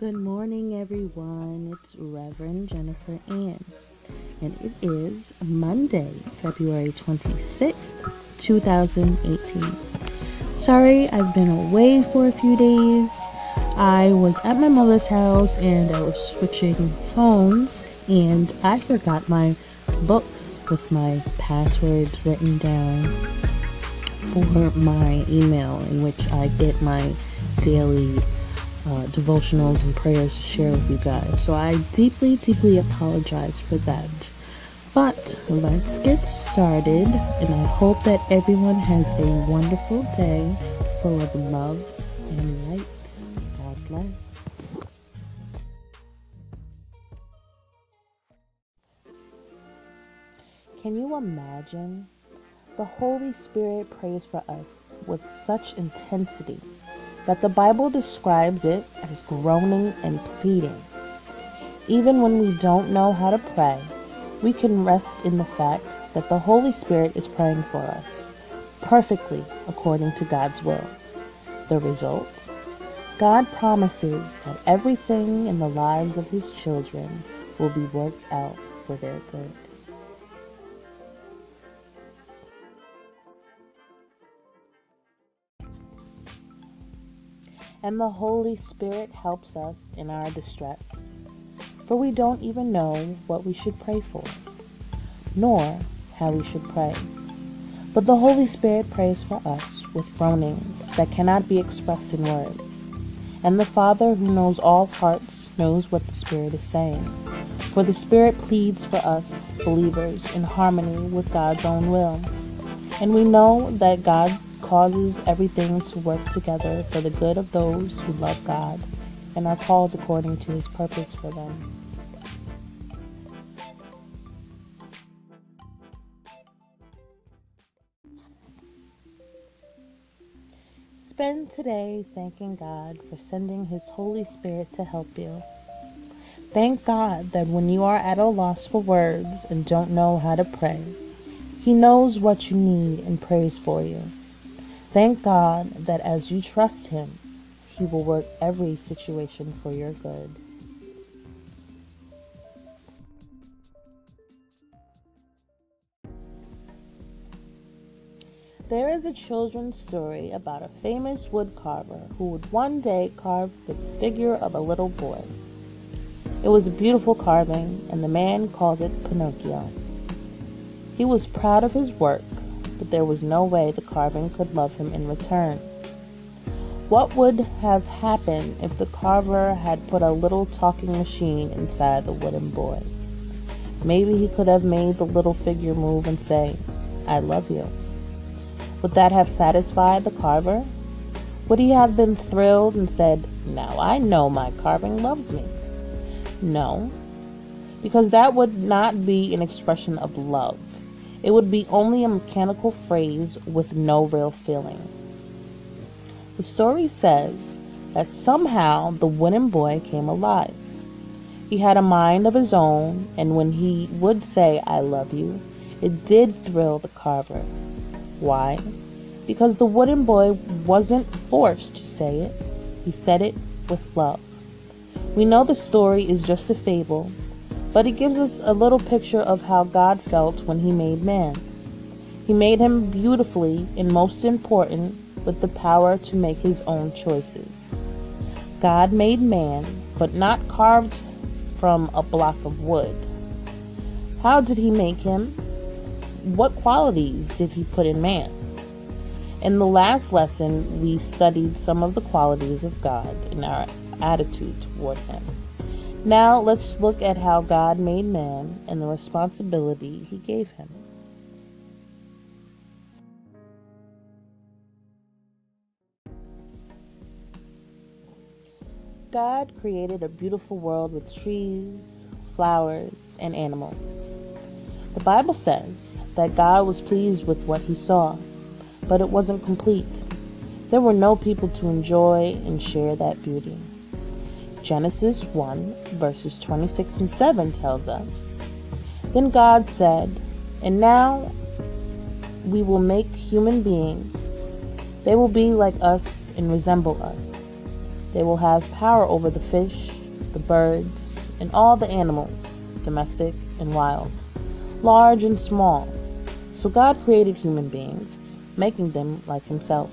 Good morning, everyone. It's Reverend Jennifer Ann, and it is Monday, February 26th, 2018. Sorry, I've been away for a few days. I was at my mother's house and I was switching phones, and I forgot my book with my passwords written down for my email in which I get my daily uh, devotionals and prayers to share with you guys. So I deeply, deeply apologize for that. But let's get started, and I hope that everyone has a wonderful day full of love and light. God bless. Can you imagine? The Holy Spirit prays for us with such intensity that the Bible describes it as groaning and pleading. Even when we don't know how to pray, we can rest in the fact that the Holy Spirit is praying for us, perfectly according to God's will. The result? God promises that everything in the lives of His children will be worked out for their good. And the Holy Spirit helps us in our distress. For we don't even know what we should pray for, nor how we should pray. But the Holy Spirit prays for us with groanings that cannot be expressed in words. And the Father, who knows all hearts, knows what the Spirit is saying. For the Spirit pleads for us, believers, in harmony with God's own will. And we know that God causes everything to work together for the good of those who love God and are called according to his purpose for them. Spend today thanking God for sending His Holy Spirit to help you. Thank God that when you are at a loss for words and don't know how to pray, He knows what you need and prays for you. Thank God that as you trust Him, He will work every situation for your good. There is a children's story about a famous wood carver who would one day carve the figure of a little boy. It was a beautiful carving, and the man called it Pinocchio. He was proud of his work but there was no way the carving could love him in return. What would have happened if the carver had put a little talking machine inside the wooden boy? Maybe he could have made the little figure move and say, I love you. Would that have satisfied the carver? Would he have been thrilled and said, Now I know my carving loves me? No, because that would not be an expression of love. It would be only a mechanical phrase with no real feeling. The story says that somehow the wooden boy came alive. He had a mind of his own, and when he would say, I love you, it did thrill the carver. Why? Because the wooden boy wasn't forced to say it, he said it with love. We know the story is just a fable, but it gives us a little picture of how God felt when He made man. He made him beautifully and, most important, with the power to make his own choices. God made man, but not carved from a block of wood. How did He make him? What qualities did He put in man? In the last lesson, we studied some of the qualities of God and our attitude toward Him. Now let's look at how God made man and the responsibility he gave him. God created a beautiful world with trees, flowers, and animals. The Bible says that God was pleased with what he saw, but it wasn't complete. There were no people to enjoy and share that beauty. Genesis 1, verses 26 and 7 tells us Then God said, And now we will make human beings. They will be like us and resemble us. They will have power over the fish, the birds, and all the animals, domestic and wild, large and small. So God created human beings, making them like Himself.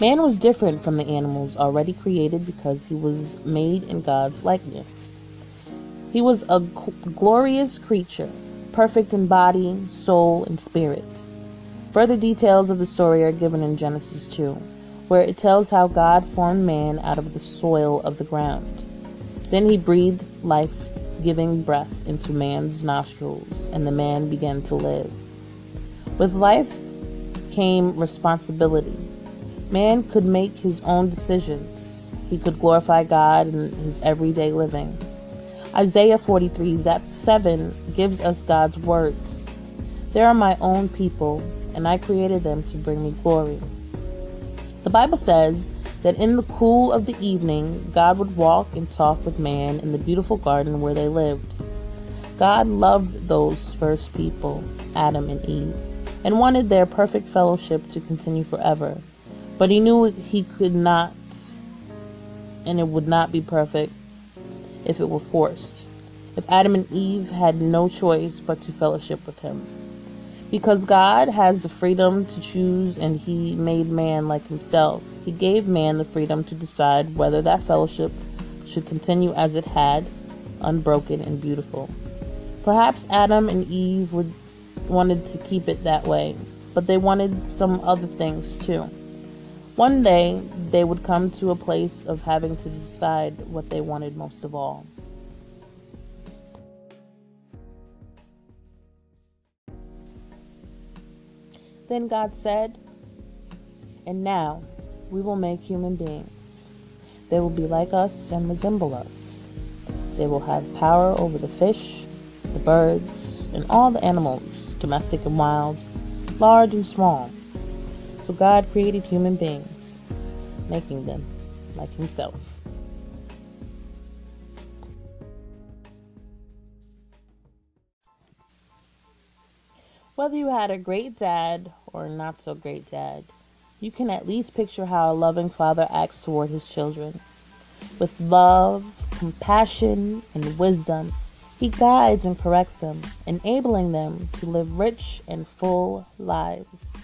Man was different from the animals already created because he was made in God's likeness. He was a gl- glorious creature, perfect in body, soul, and spirit. Further details of the story are given in Genesis 2, where it tells how God formed man out of the soil of the ground. Then he breathed life giving breath into man's nostrils, and the man began to live. With life came responsibility. Man could make his own decisions. He could glorify God in his everyday living. Isaiah 43 7 gives us God's words. They are my own people, and I created them to bring me glory. The Bible says that in the cool of the evening, God would walk and talk with man in the beautiful garden where they lived. God loved those first people, Adam and Eve, and wanted their perfect fellowship to continue forever. But he knew he could not, and it would not be perfect if it were forced. If Adam and Eve had no choice but to fellowship with him. Because God has the freedom to choose and he made man like himself, he gave man the freedom to decide whether that fellowship should continue as it had, unbroken and beautiful. Perhaps Adam and Eve would wanted to keep it that way, but they wanted some other things too. One day, they would come to a place of having to decide what they wanted most of all. Then God said, And now we will make human beings. They will be like us and resemble us. They will have power over the fish, the birds, and all the animals, domestic and wild, large and small. So God created human beings, making them like Himself. Whether you had a great dad or not so great dad, you can at least picture how a loving father acts toward his children. With love, compassion, and wisdom, he guides and corrects them, enabling them to live rich and full lives.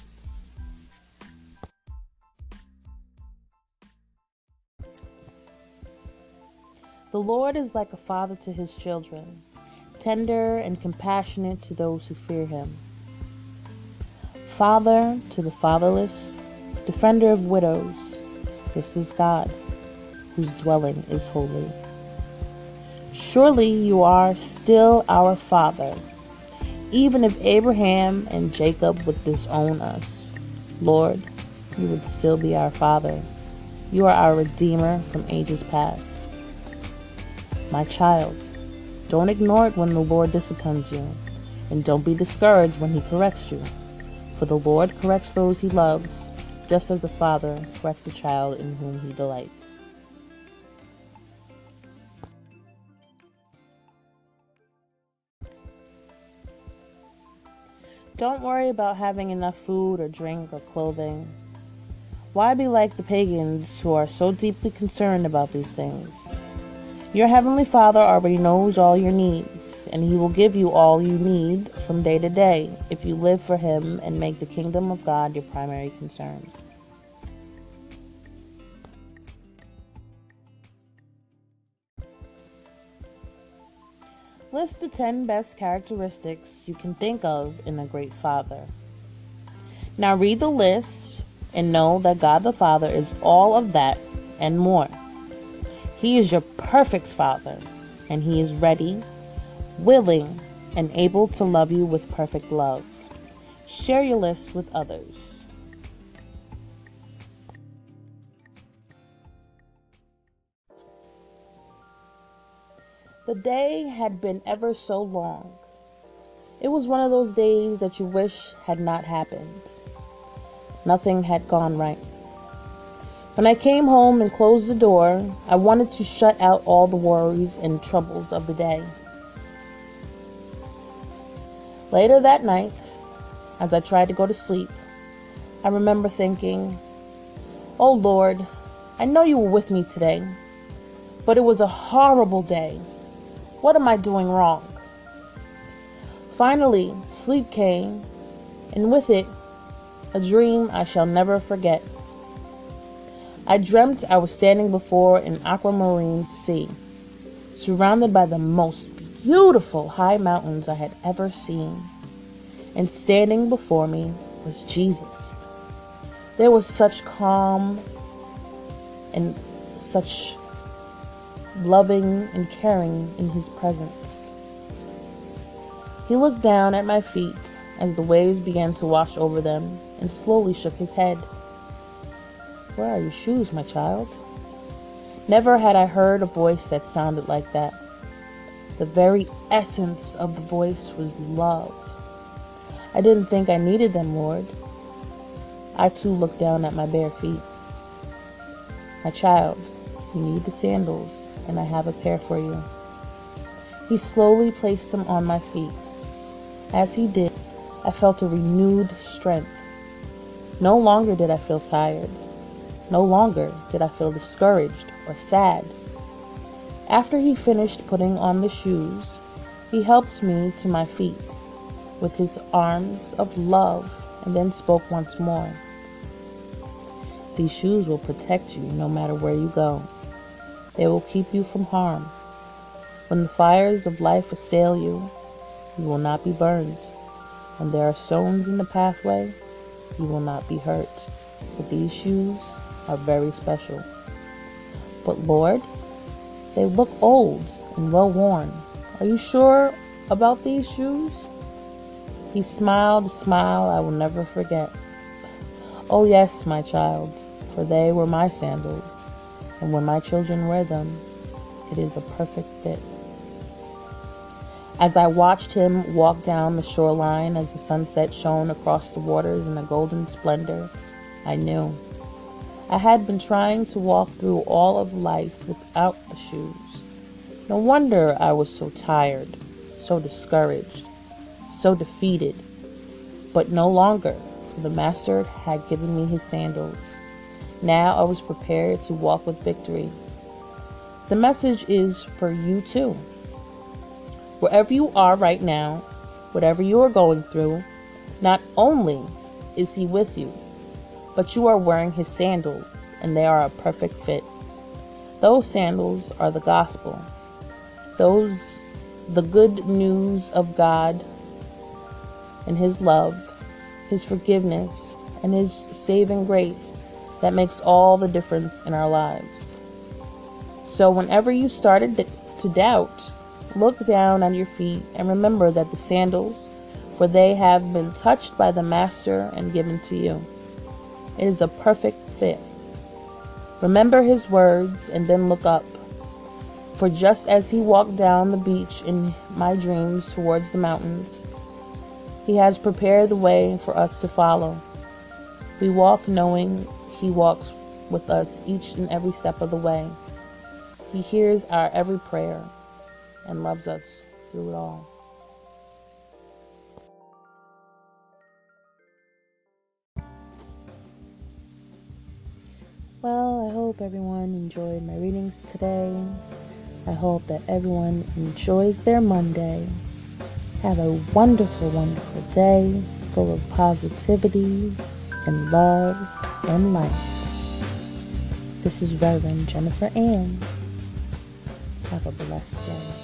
The Lord is like a father to his children, tender and compassionate to those who fear him. Father to the fatherless, defender of widows, this is God, whose dwelling is holy. Surely you are still our Father, even if Abraham and Jacob would disown us. Lord, you would still be our Father. You are our Redeemer from ages past. My child, don't ignore it when the Lord disciplines you, and don't be discouraged when he corrects you. For the Lord corrects those he loves, just as a father corrects a child in whom he delights. Don't worry about having enough food or drink or clothing. Why be like the pagans who are so deeply concerned about these things? Your Heavenly Father already knows all your needs, and He will give you all you need from day to day if you live for Him and make the kingdom of God your primary concern. List the 10 best characteristics you can think of in a great father. Now read the list and know that God the Father is all of that and more. He is your perfect Father, and He is ready, willing, and able to love you with perfect love. Share your list with others. The day had been ever so long. It was one of those days that you wish had not happened. Nothing had gone right. When I came home and closed the door, I wanted to shut out all the worries and troubles of the day. Later that night, as I tried to go to sleep, I remember thinking, Oh Lord, I know you were with me today, but it was a horrible day. What am I doing wrong? Finally, sleep came, and with it, a dream I shall never forget. I dreamt I was standing before an aquamarine sea, surrounded by the most beautiful high mountains I had ever seen. And standing before me was Jesus. There was such calm and such loving and caring in his presence. He looked down at my feet as the waves began to wash over them and slowly shook his head. Where are your shoes, my child? Never had I heard a voice that sounded like that. The very essence of the voice was love. I didn't think I needed them, Lord. I too looked down at my bare feet. My child, you need the sandals, and I have a pair for you. He slowly placed them on my feet. As he did, I felt a renewed strength. No longer did I feel tired. No longer did I feel discouraged or sad. After he finished putting on the shoes, he helped me to my feet with his arms of love and then spoke once more. These shoes will protect you no matter where you go. They will keep you from harm. When the fires of life assail you, you will not be burned. When there are stones in the pathway, you will not be hurt. But these shoes are very special. But Lord, they look old and well worn. Are you sure about these shoes? He smiled a smile I will never forget. Oh, yes, my child, for they were my sandals, and when my children wear them, it is a perfect fit. As I watched him walk down the shoreline as the sunset shone across the waters in a golden splendor, I knew I had been trying to walk through all of life without the shoes. No wonder I was so tired, so discouraged, so defeated. But no longer, for the Master had given me his sandals. Now I was prepared to walk with victory. The message is for you too. Wherever you are right now, whatever you are going through, not only is he with you, but you are wearing his sandals, and they are a perfect fit. Those sandals are the gospel. Those, the good news of God and his love, his forgiveness, and his saving grace that makes all the difference in our lives. So, whenever you started to doubt, look down on your feet and remember that the sandals, for they have been touched by the Master and given to you. It is a perfect fit. Remember his words and then look up. For just as he walked down the beach in my dreams towards the mountains, he has prepared the way for us to follow. We walk knowing he walks with us each and every step of the way. He hears our every prayer and loves us through it all. Well, I hope everyone enjoyed my readings today. I hope that everyone enjoys their Monday. Have a wonderful, wonderful day full of positivity and love and light. This is Reverend Jennifer Ann. Have a blessed day.